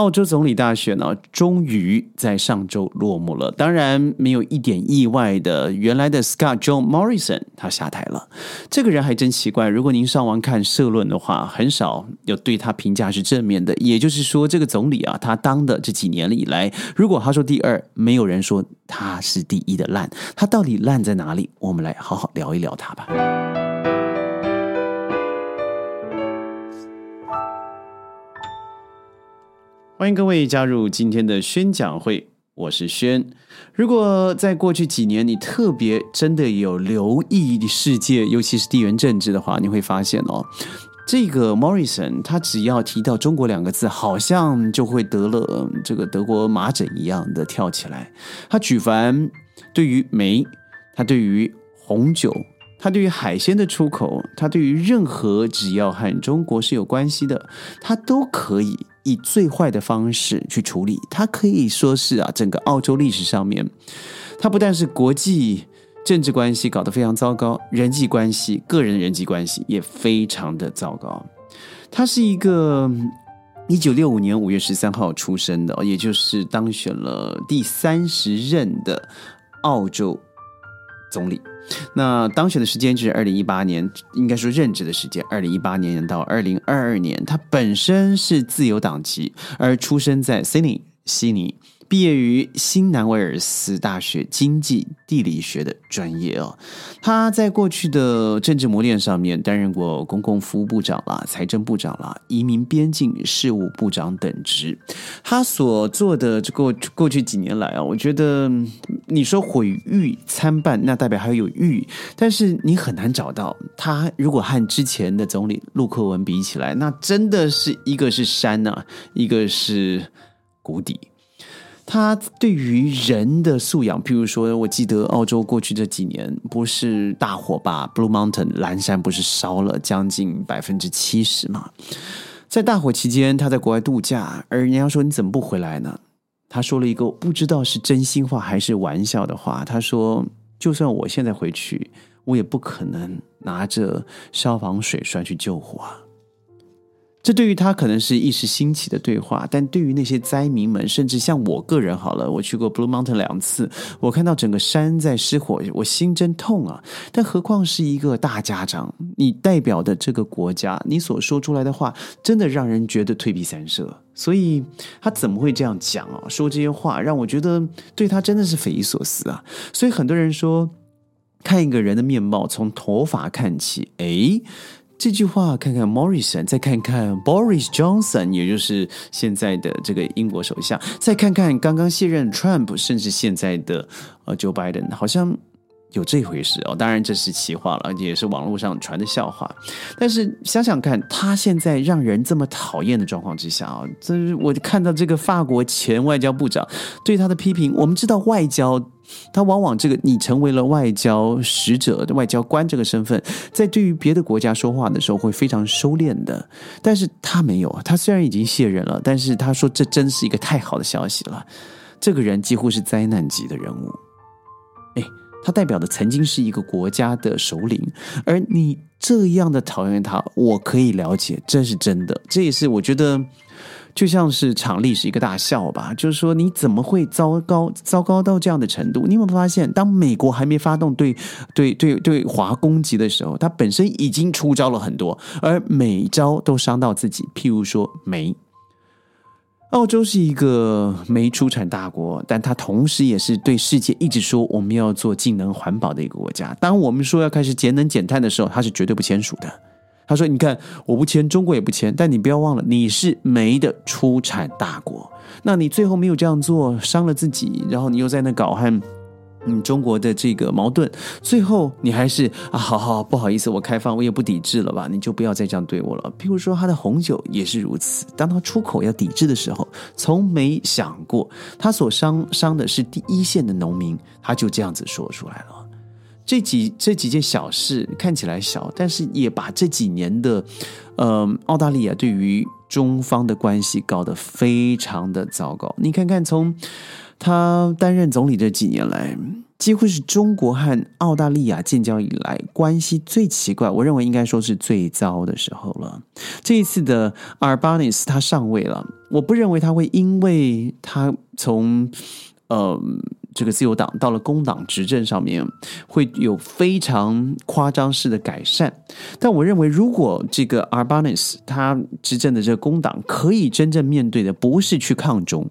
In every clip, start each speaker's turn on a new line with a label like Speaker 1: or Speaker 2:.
Speaker 1: 澳洲总理大选呢，终于在上周落幕了。当然，没有一点意外的，原来的 Scott John Morrison 他下台了。这个人还真奇怪。如果您上网看社论的话，很少有对他评价是正面的。也就是说，这个总理啊，他当的这几年以来，如果他说第二，没有人说他是第一的烂。他到底烂在哪里？我们来好好聊一聊他吧。欢迎各位加入今天的宣讲会，我是轩。如果在过去几年你特别真的有留意世界，尤其是地缘政治的话，你会发现哦，这个 Morrison 他只要提到中国两个字，好像就会得了这个德国麻疹一样的跳起来。他举凡对于煤，他对于红酒，他对于海鲜的出口，他对于任何只要和中国是有关系的，他都可以。以最坏的方式去处理，它可以说是啊，整个澳洲历史上面，它不但是国际政治关系搞得非常糟糕，人际关系、个人人际关系也非常的糟糕。他是一个一九六五年五月十三号出生的，也就是当选了第三十任的澳洲总理。那当选的时间是二零一八年，应该说任职的时间，二零一八年到二零二二年。他本身是自由党籍，而出生在悉尼，悉尼。毕业于新南威尔斯大学经济地理学的专业哦，他在过去的政治磨练上面担任过公共服务部长啦、财政部长啦、移民边境事务部长等职。他所做的这个过去几年来啊，我觉得你说毁誉参半，那代表还有誉，但是你很难找到他如果和之前的总理陆克文比起来，那真的是一个是山呐，一个是谷底。他对于人的素养，譬如说，我记得澳洲过去这几年不是大火把 Blue Mountain 蓝山不是烧了将近百分之七十嘛？在大火期间，他在国外度假，而人家说你怎么不回来呢？他说了一个不知道是真心话还是玩笑的话，他说：“就算我现在回去，我也不可能拿着消防水栓去救火啊。”这对于他可能是一时兴起的对话，但对于那些灾民们，甚至像我个人好了，我去过 Blue Mountain 两次，我看到整个山在失火，我心真痛啊！但何况是一个大家长，你代表的这个国家，你所说出来的话，真的让人觉得退避三舍。所以他怎么会这样讲啊？说这些话让我觉得对他真的是匪夷所思啊！所以很多人说，看一个人的面貌从头发看起，诶。这句话，看看 Morrison，再看看 Boris Johnson，也就是现在的这个英国首相，再看看刚刚卸任 Trump，甚至现在的呃 Joe Biden，好像有这回事哦。当然这是奇话了，也是网络上传的笑话。但是想想看，他现在让人这么讨厌的状况之下啊，这是我看到这个法国前外交部长对他的批评。我们知道外交。他往往这个，你成为了外交使者、外交官这个身份，在对于别的国家说话的时候会非常收敛的。但是他没有，他虽然已经卸任了，但是他说这真是一个太好的消息了。这个人几乎是灾难级的人物。哎，他代表的曾经是一个国家的首领，而你这样的讨厌他，我可以了解，这是真的。这也是我觉得。就像是场历史一个大笑吧，就是说你怎么会糟糕糟糕到这样的程度？你有没有发现，当美国还没发动对对对对华攻击的时候，它本身已经出招了很多，而每招都伤到自己。譬如说煤，澳洲是一个煤出产大国，但它同时也是对世界一直说我们要做净能环保的一个国家。当我们说要开始节能减碳的时候，它是绝对不签署的。他说：“你看，我不签，中国也不签，但你不要忘了，你是煤的出产大国。那你最后没有这样做，伤了自己，然后你又在那搞和嗯中国的这个矛盾，最后你还是啊，好好不好意思，我开放，我也不抵制了吧？你就不要再这样对我了。譬如说，他的红酒也是如此，当他出口要抵制的时候，从没想过他所伤伤的是第一线的农民，他就这样子说出来了。”这几这几件小事看起来小，但是也把这几年的，呃，澳大利亚对于中方的关系搞得非常的糟糕。你看看，从他担任总理这几年来，几乎是中国和澳大利亚建交以来关系最奇怪，我认为应该说是最糟的时候了。这一次的阿尔巴尼斯他上位了，我不认为他会因为他从呃这个自由党到了工党执政上面会有非常夸张式的改善，但我认为如果这个阿尔巴尼斯他执政的这个工党可以真正面对的不是去抗中，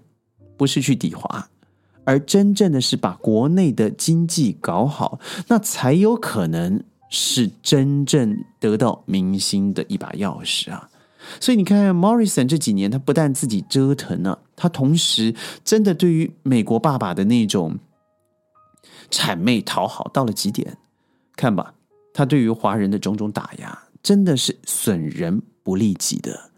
Speaker 1: 不是去抵华。而真正的是把国内的经济搞好，那才有可能是真正得到民心的一把钥匙啊！所以你看，Morrison 这几年他不但自己折腾了，他同时真的对于美国爸爸的那种谄媚讨好到了极点。看吧，他对于华人的种种打压，真的是损人不利己的。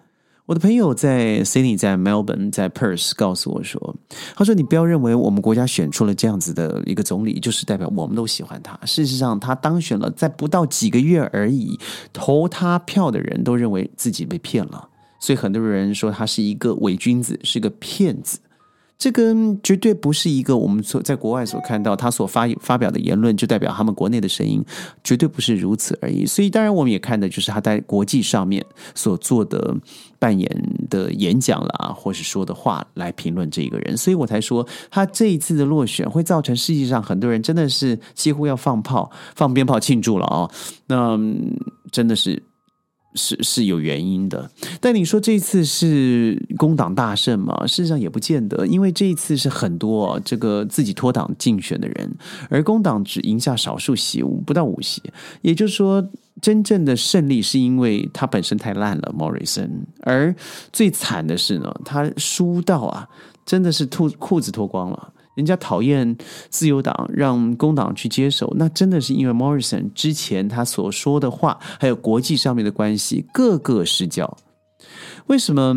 Speaker 1: 我的朋友在 Sydney、在 Melbourne、在 Perth 告诉我说：“他说你不要认为我们国家选出了这样子的一个总理，就是代表我们都喜欢他。事实上，他当选了，在不到几个月而已，投他票的人都认为自己被骗了，所以很多人说他是一个伪君子，是个骗子。”这跟绝对不是一个我们所在国外所看到他所发发表的言论，就代表他们国内的声音，绝对不是如此而已。所以，当然我们也看的就是他在国际上面所做的扮演的演讲啦，或是说的话来评论这一个人。所以我才说，他这一次的落选会造成世界上很多人真的是几乎要放炮、放鞭炮庆祝了啊！那真的是。是是有原因的，但你说这次是工党大胜吗？事实上也不见得，因为这一次是很多这个自己脱党竞选的人，而工党只赢下少数席，不到五席。也就是说，真正的胜利是因为他本身太烂了莫瑞森。而最惨的是呢，他输到啊，真的是裤裤子脱光了。人家讨厌自由党，让工党去接手，那真的是因为 Morrison 之前他所说的话，还有国际上面的关系，各个失焦。为什么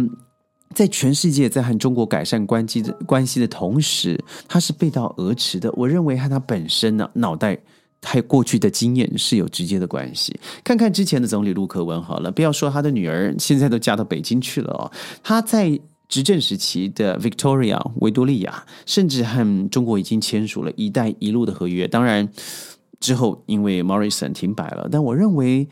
Speaker 1: 在全世界在和中国改善关系的关系的同时，他是背道而驰的？我认为和他本身呢，脑袋还有过去的经验是有直接的关系。看看之前的总理陆克文好了，不要说他的女儿现在都嫁到北京去了哦，他在。执政时期的 Victoria 维多利亚，甚至和中国已经签署了一带一路的合约。当然之后因为 Morrison 停摆了，但我认为，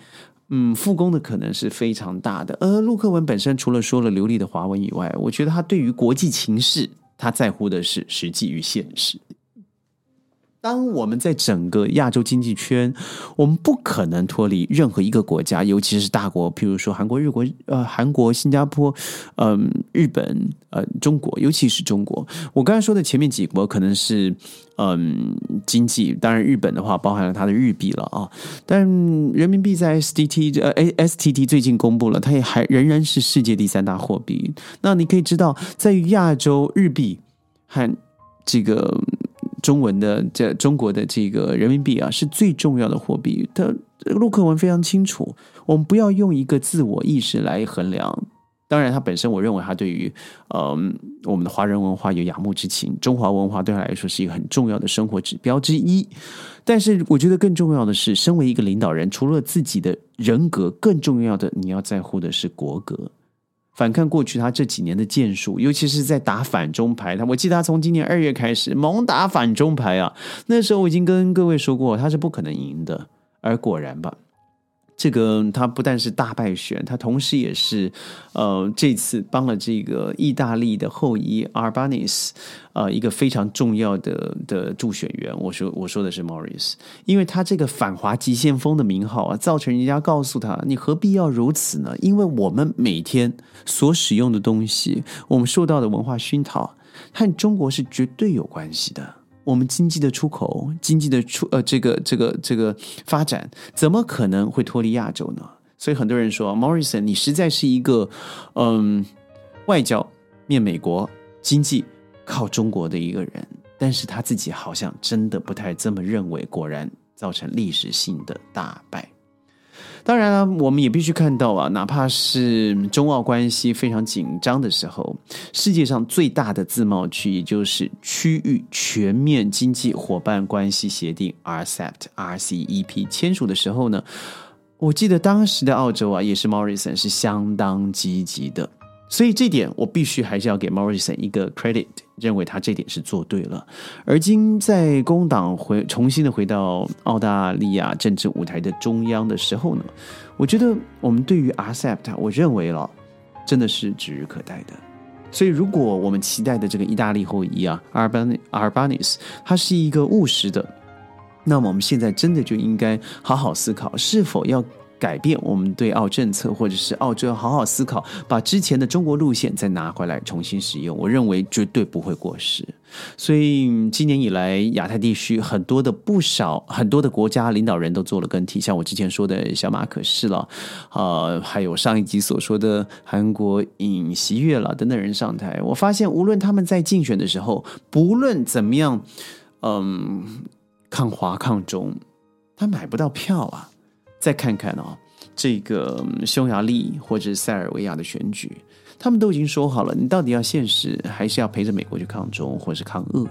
Speaker 1: 嗯，复工的可能是非常大的。而陆克文本身除了说了流利的华文以外，我觉得他对于国际情势，他在乎的是实际与现实。当我们在整个亚洲经济圈，我们不可能脱离任何一个国家，尤其是大国，譬如说韩国、日国、呃，韩国、新加坡、嗯，日本、呃，中国，尤其是中国。我刚才说的前面几国可能是嗯经济，当然日本的话包含了它的日币了啊。但人民币在 SDT 呃 A STT 最近公布了，它也还仍然是世界第三大货币。那你可以知道，在亚洲日币和这个。中文的这中国的这个人民币啊，是最重要的货币。他陆克文非常清楚，我们不要用一个自我意识来衡量。当然，他本身我认为他对于嗯我们的华人文化有仰慕之情，中华文化对他来说是一个很重要的生活指标之一。但是，我觉得更重要的是，身为一个领导人，除了自己的人格，更重要的你要在乎的是国格。反看过去，他这几年的建树，尤其是在打反中牌，他我记得他从今年二月开始猛打反中牌啊。那时候我已经跟各位说过，他是不可能赢的，而果然吧。这个他不但是大败选，他同时也是，呃，这次帮了这个意大利的后裔阿尔巴尼斯，呃，一个非常重要的的助选员。我说我说的是 Morris，因为他这个反华急先锋的名号啊，造成人家告诉他，你何必要如此呢？因为我们每天所使用的东西，我们受到的文化熏陶，和中国是绝对有关系的。我们经济的出口，经济的出呃，这个这个这个发展，怎么可能会脱离亚洲呢？所以很多人说，Morrison，你实在是一个嗯，外交面美国，经济靠中国的一个人，但是他自己好像真的不太这么认为，果然造成历史性的大败。当然了，我们也必须看到啊，哪怕是中澳关系非常紧张的时候，世界上最大的自贸区，也就是区域全面经济伙伴关系协定 （RCEP）（RCEP） 签署的时候呢，我记得当时的澳洲啊，也是 Morrison 是相当积极的。所以这点我必须还是要给 Morrison 一个 credit，认为他这点是做对了。而今在工党回重新的回到澳大利亚政治舞台的中央的时候呢，我觉得我们对于 accept，我认为了真的是指日可待的。所以，如果我们期待的这个意大利后裔啊，Arban Arbanis，他是一个务实的，那么我们现在真的就应该好好思考，是否要改变我们对澳政策，或者是澳洲要好好思考，把之前的中国路线再拿回来重新使用。我认为绝对不会过时。所以今年以来，亚太地区很多的不少很多的国家领导人都做了更替，像我之前说的小马可是了，啊，还有上一集所说的韩国尹锡悦了等等人上台。我发现，无论他们在竞选的时候，不论怎么样，嗯，抗华抗中，他买不到票啊。再看看哦，这个匈牙利或者塞尔维亚的选举。他们都已经说好了，你到底要现实，还是要陪着美国去抗中，或是抗俄？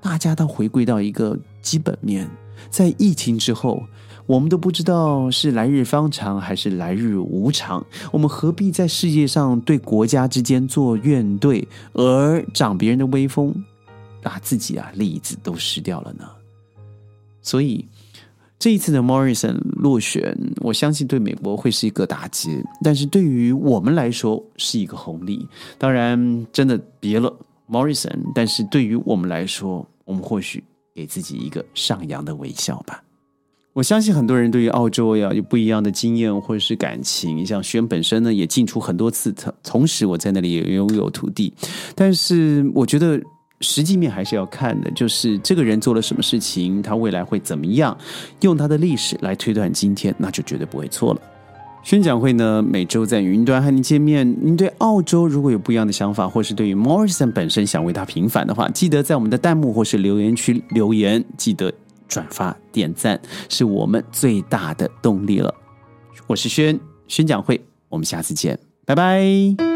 Speaker 1: 大家都回归到一个基本面，在疫情之后，我们都不知道是来日方长还是来日无常。我们何必在世界上对国家之间做怨对，而长别人的威风，把自己啊利子都失掉了呢？所以。这一次的 Morrison 落选，我相信对美国会是一个打击，但是对于我们来说是一个红利。当然，真的别了 Morrison，但是对于我们来说，我们或许给自己一个上扬的微笑吧。我相信很多人对于澳洲呀有不一样的经验或者是感情，像轩本身呢也进出很多次，同同时我在那里也拥有土地，但是我觉得。实际面还是要看的，就是这个人做了什么事情，他未来会怎么样，用他的历史来推断今天，那就绝对不会错了。宣讲会呢，每周在云端和您见面。您对澳洲如果有不一样的想法，或是对于 Morrison 本身想为他平反的话，记得在我们的弹幕或是留言区留言，记得转发点赞，是我们最大的动力了。我是轩宣讲会，我们下次见，拜拜。